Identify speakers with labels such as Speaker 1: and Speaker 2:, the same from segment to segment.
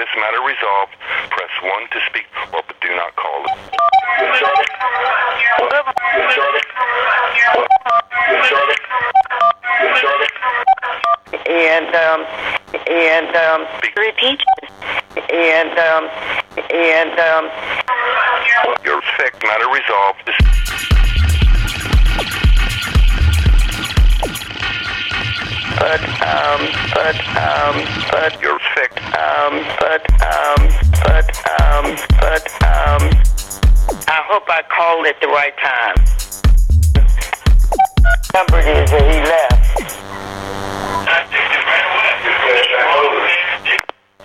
Speaker 1: this matter resolved, press 1 to speak or do not call.
Speaker 2: And um, and um, repeat. And um, and um,
Speaker 1: Your sick matter resolved.
Speaker 2: but um, but um, but
Speaker 1: You're sick.
Speaker 2: Um, but um, but um, but um. I hope I called at the right time. Number it is that he left.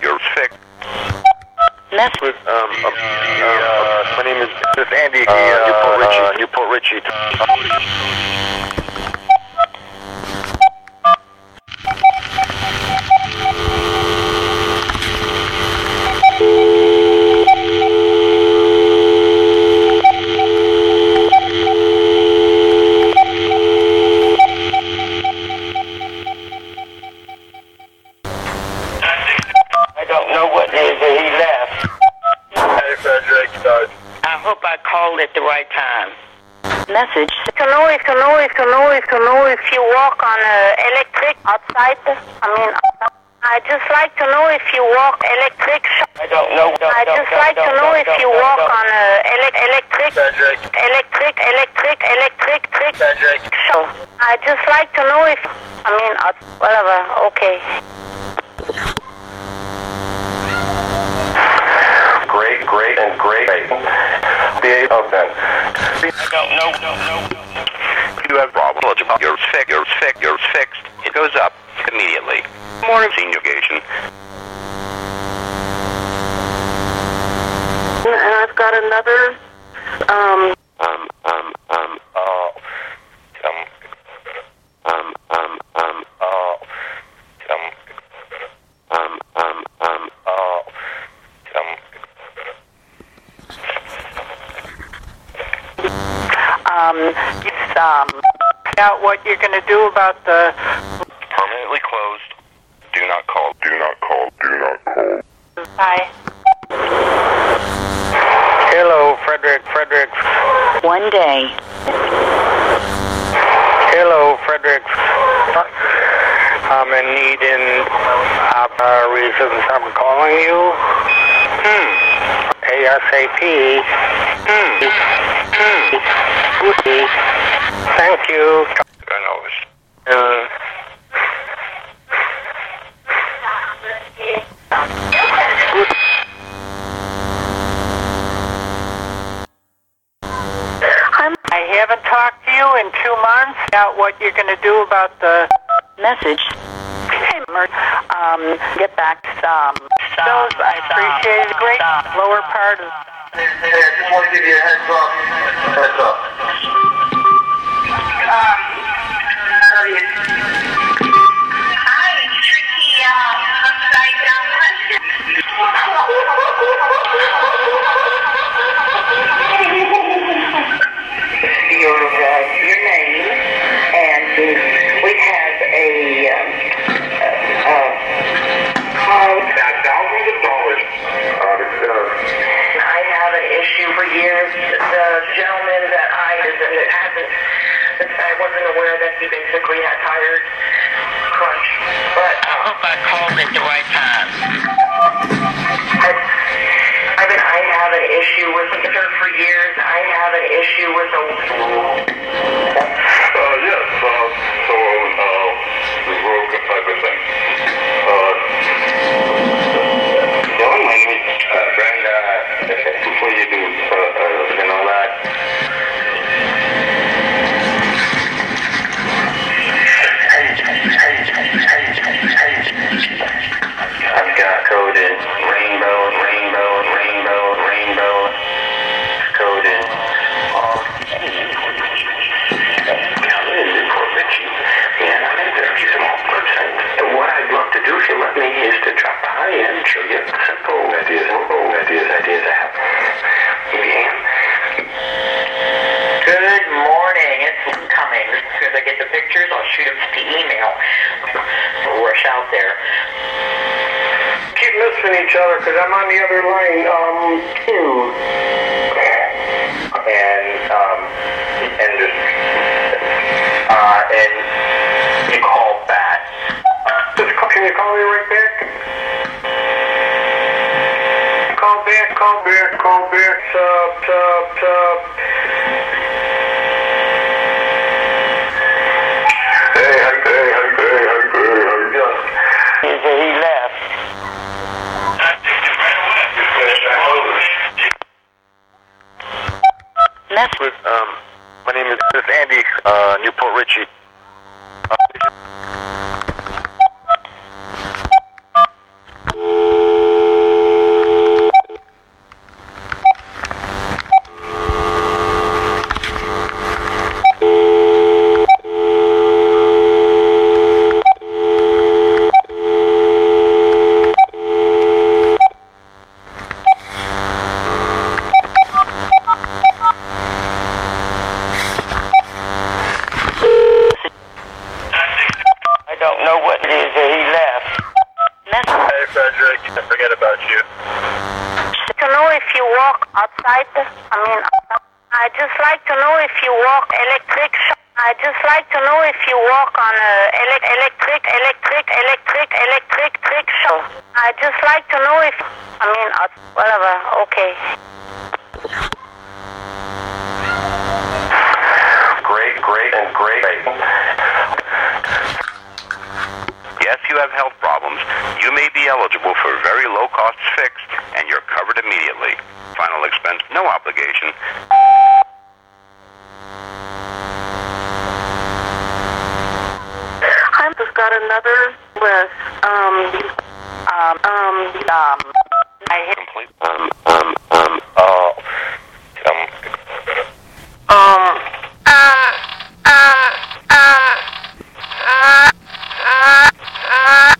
Speaker 1: You're sick.
Speaker 2: Message.
Speaker 3: Um, uh, uh, my name is this is Andy. Uh, New Port Richey. Newport Richie.
Speaker 2: I don't know what it is that he left.
Speaker 3: Hey, Frederick. Uh,
Speaker 2: I hope I called at the right time.
Speaker 4: Message. To know if to know if to know if to know if you walk on uh, electric outside. I mean, I just like to know if you walk electric.
Speaker 2: I don't know. Don't,
Speaker 4: I
Speaker 2: don't,
Speaker 4: just
Speaker 2: don't,
Speaker 4: like to
Speaker 2: don't,
Speaker 4: know
Speaker 2: don't,
Speaker 4: if you
Speaker 2: don't,
Speaker 4: walk
Speaker 2: don't.
Speaker 4: on uh, ele- electric,
Speaker 3: Frederick.
Speaker 4: electric, electric, electric, trick.
Speaker 3: Frederick.
Speaker 4: So I just like to know if I mean uh, whatever. Okay.
Speaker 3: Great, great, and great. The okay.
Speaker 2: I don't know. Don't know.
Speaker 1: You have problem. You're sick. You're sick. You're fixed. It goes up immediately. Morning. Senior Gation.
Speaker 4: And I've got another. Um.
Speaker 1: Um, um, um, oh. Um, um, um, um, oh. Um, um, um, um, oh. Um,
Speaker 2: Um, it's, um, out what you're going to do about the
Speaker 1: permanently closed. Do not call. Do not call. Do not call.
Speaker 4: Hi.
Speaker 2: Hello, Frederick. Frederick.
Speaker 4: One day.
Speaker 2: Hello, Frederick. I'm in need in uh, reasons I'm calling you. Hmm. ASAP. Hmm. Hmm. Thank you.
Speaker 1: I know this.
Speaker 2: Uh,
Speaker 4: I'm
Speaker 2: I haven't talked to you in two months about what you're going to do about the
Speaker 4: message.
Speaker 2: um, get back some. Those I appreciate it. Great lower part of
Speaker 3: Hey, I just want to give you a heads up. Heads up.
Speaker 2: He basically had tire crunch. But I hope I called at the right time. I, I mean, I have an issue with her for years. I have an issue with a.
Speaker 3: uh, yes, uh, so, uh, the rogue type of thing. Uh, Dylan, my name is, uh, Brenda. Before you do, uh, uh, and all that.
Speaker 5: Other because I'm on the other line, um, too. And, um, and just, uh, and you call back. Can you call me right back? Call back, call back, call back, sub, sub, sub.
Speaker 6: Um, my name is, Andy, uh, New Port Richey.
Speaker 2: I don't know what it is that he left. That's
Speaker 6: Hey, Frederick, I forget about you.
Speaker 4: to know if you walk outside. I mean, I just like to know if you walk electric. sh- I just like to know if you walk on a ele- electric, electric, electric, electric, trick show. I just like to know if. I mean, uh, whatever. Okay.
Speaker 6: Great, great, and great.
Speaker 1: Yes, you have health problems. You may be eligible for very low cost fixed, and you're covered immediately. Final expense, no obligation.
Speaker 4: I just got another list. Um, um, um, um. I hit.
Speaker 1: Complete. Um, um, um, uh, um,
Speaker 4: Um. Um. Um. Um. Uh, uh, uh.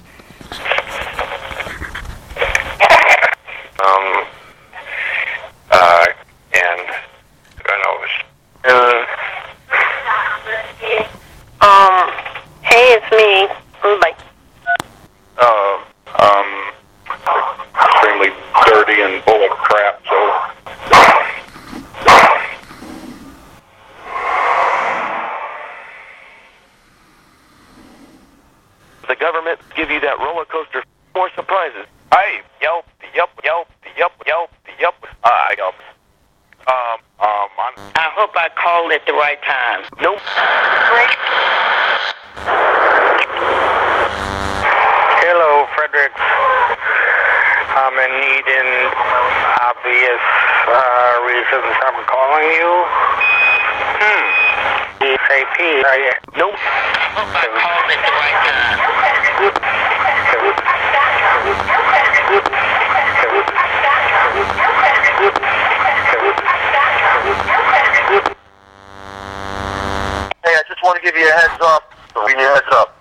Speaker 6: Um, uh, and, I know, it was, uh,
Speaker 4: Um. Hey, it's me. Bye.
Speaker 6: uh, um, extremely dirty and full of crap, so. The government give you that roller coaster more surprises. Hey, yelp, yelp, yelp, yelp, yelp, yelp. Ah, yelp. Um, um, I'm.
Speaker 2: I hope I called at the right time.
Speaker 6: Nope.
Speaker 5: Hello, Frederick. I'm in need in obvious uh, reasons I'm calling you. Hmm. SAP, are you?
Speaker 6: Nope.
Speaker 2: I hope I called at the right time.
Speaker 6: Hey, I just want to give you a heads up. You a heads up.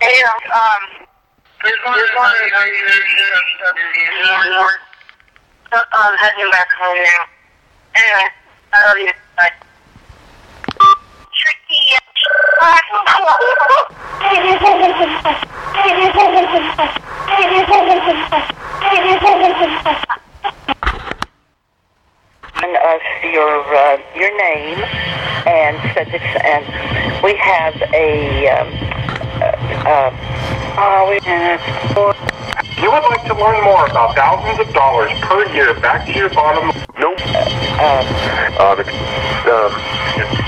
Speaker 4: Hey, um. There's one. I'm heading back home now. Anyway, I love you. Bye.
Speaker 7: given us your uh, your name and said that, and we have a um, uh, uh, oh,
Speaker 5: You would like to learn more about thousands of dollars per year back to your bottom
Speaker 6: Nope.
Speaker 7: uh,
Speaker 6: Uh, the, uh,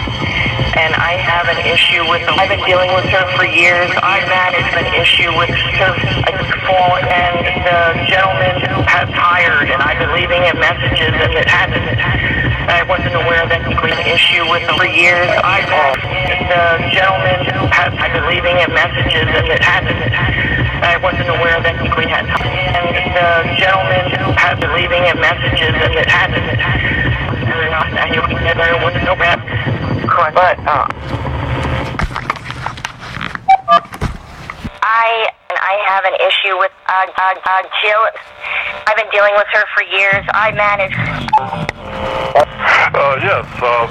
Speaker 2: and I have an issue with I've been dealing with her for years. I managed an issue with her before, and the gentleman has hired, and I've been leaving him messages, and it hasn't. I wasn't aware that he was an issue with her for years. I managed the gentleman has I've been leaving him messages, and it hasn't. I wasn't aware that he had and the gentleman has been leaving him messages, and it hasn't. And you can never was no bad. But uh,
Speaker 4: I I have an issue with uh, uh, uh, Jill. I've been dealing with her for years. I manage.
Speaker 6: uh, yes, uh,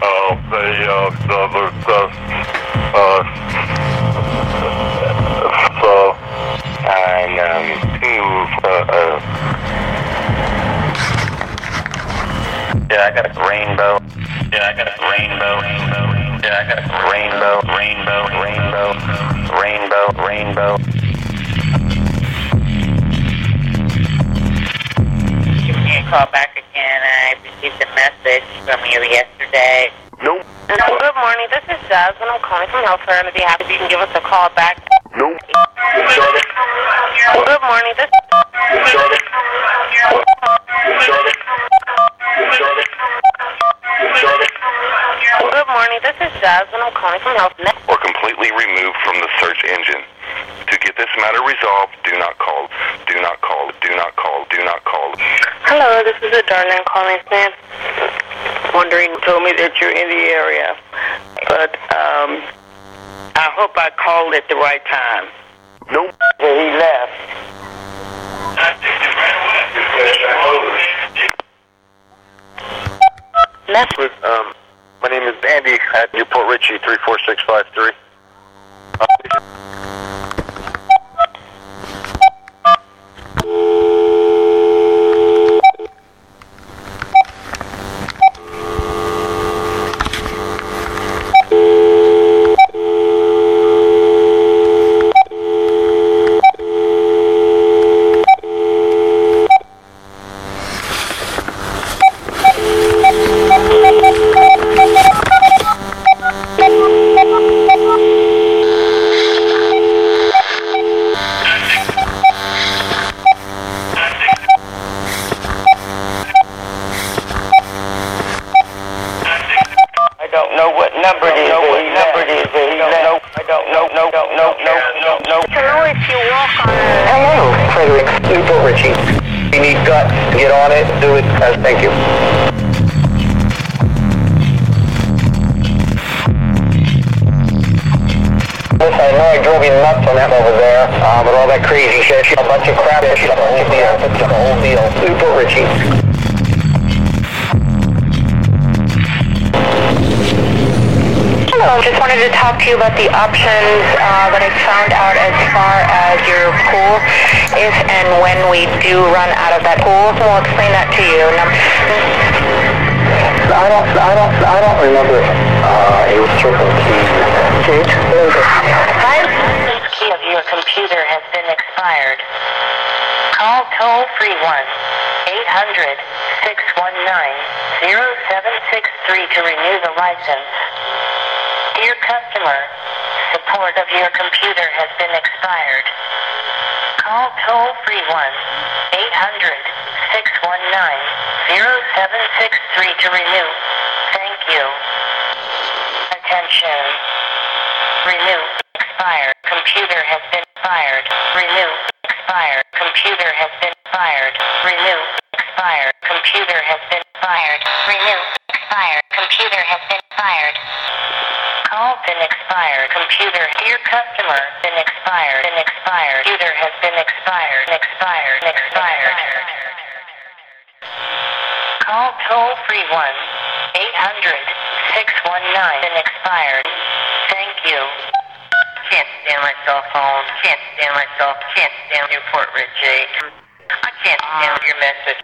Speaker 6: uh, they, uh, the, the, the, uh, so, and, um, two,
Speaker 8: uh, uh. Yeah, I got a rainbow. Yeah, I got a rainbow. Rainbow. Yeah, I got a rainbow. Rainbow. Rainbow. Rainbow. Rainbow.
Speaker 9: Give me a call back again. I received a message from you yesterday.
Speaker 8: Nope.
Speaker 10: No, good morning. This is Jasmine. I'm calling from Healthcare and be happy if you can give us a call back.
Speaker 8: Nope.
Speaker 10: Good morning. This Jasmine. I'm calling from Health Net.
Speaker 11: Or completely removed from the search engine. To get this matter resolved, do not call. Do not call. Do not call. Do not call.
Speaker 10: Hello, this is a darling calling Sam.
Speaker 9: Wondering told me that you're in the area, but um, I hope I called at the right time.
Speaker 8: Nope.
Speaker 9: He left.
Speaker 8: With, um, my name is Andy at New Port Richey, 34653.
Speaker 9: I I know
Speaker 12: I drove you nuts on that over there, uh, but all that crazy shit, a bunch of crap, it's the whole deal. It's the whole deal. New Port Richey.
Speaker 10: Hello, just wanted to talk to you about the options uh, that I found out as far as your pool. If and when we do run out of that pool, we'll explain that to you. Num-
Speaker 12: I don't, I don't, I don't remember. Uh, it was triple key. Kate?
Speaker 9: key of your computer has been expired. Call toll free 1 800 619 0763 to renew the license. Dear customer, support of your computer has been expired. Call toll free 1 800 619 0763 to renew. Thank you. Attention. Renew. Expired. Computer has been fired. Renew. Expired. Computer has been fired. Renew. Expired. Computer has been fired. Renew. Expired. Computer has been fired. Call been expired. Computer. Dear customer. Been expired. Been expired. Computer has been expired. Expired. Expired. Call toll free 1 800 619 been expired. Thank you. Can't stand my cell phone. Can't stand myself. Can't stand New Port Richey. I can't stand um, your message.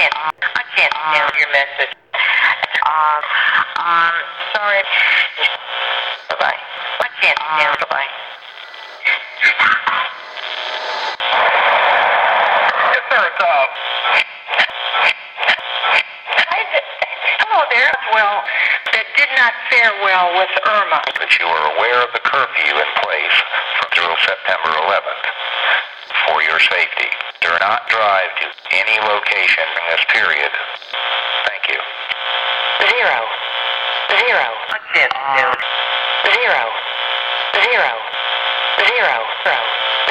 Speaker 9: I can't. I can't stand your message. Um. Um. Sorry. Bye bye. I can't stand. Bye bye. Hello there. Well, that did not fare well with Irma.
Speaker 11: That you are aware of the curfew in place through September 11th. For your safety, do not drive to any location in this period. Thank you.
Speaker 9: Zero. Zero. I can't stand. Zero. Zero. Zero. Zero.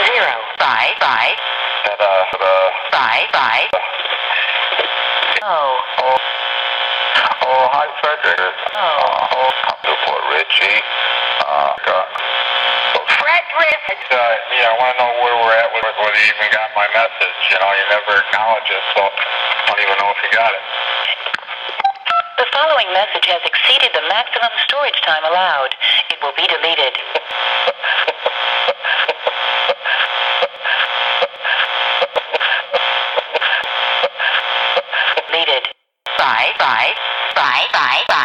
Speaker 9: Zero. Bye. Bye.
Speaker 11: Ta-da, ta-da.
Speaker 9: Bye. Bye. Oh.
Speaker 11: Oh, Oh, hi, Frederick.
Speaker 9: Oh.
Speaker 11: Oh, Newport Ritchie. Uh,
Speaker 9: so,
Speaker 11: you know, I want to know where we're at with whether you even got my message. You know, you never acknowledge it, so I don't even know if you got it.
Speaker 9: The following message has exceeded the maximum storage time allowed. It will be deleted. deleted. Bye, bye, bye, bye, bye.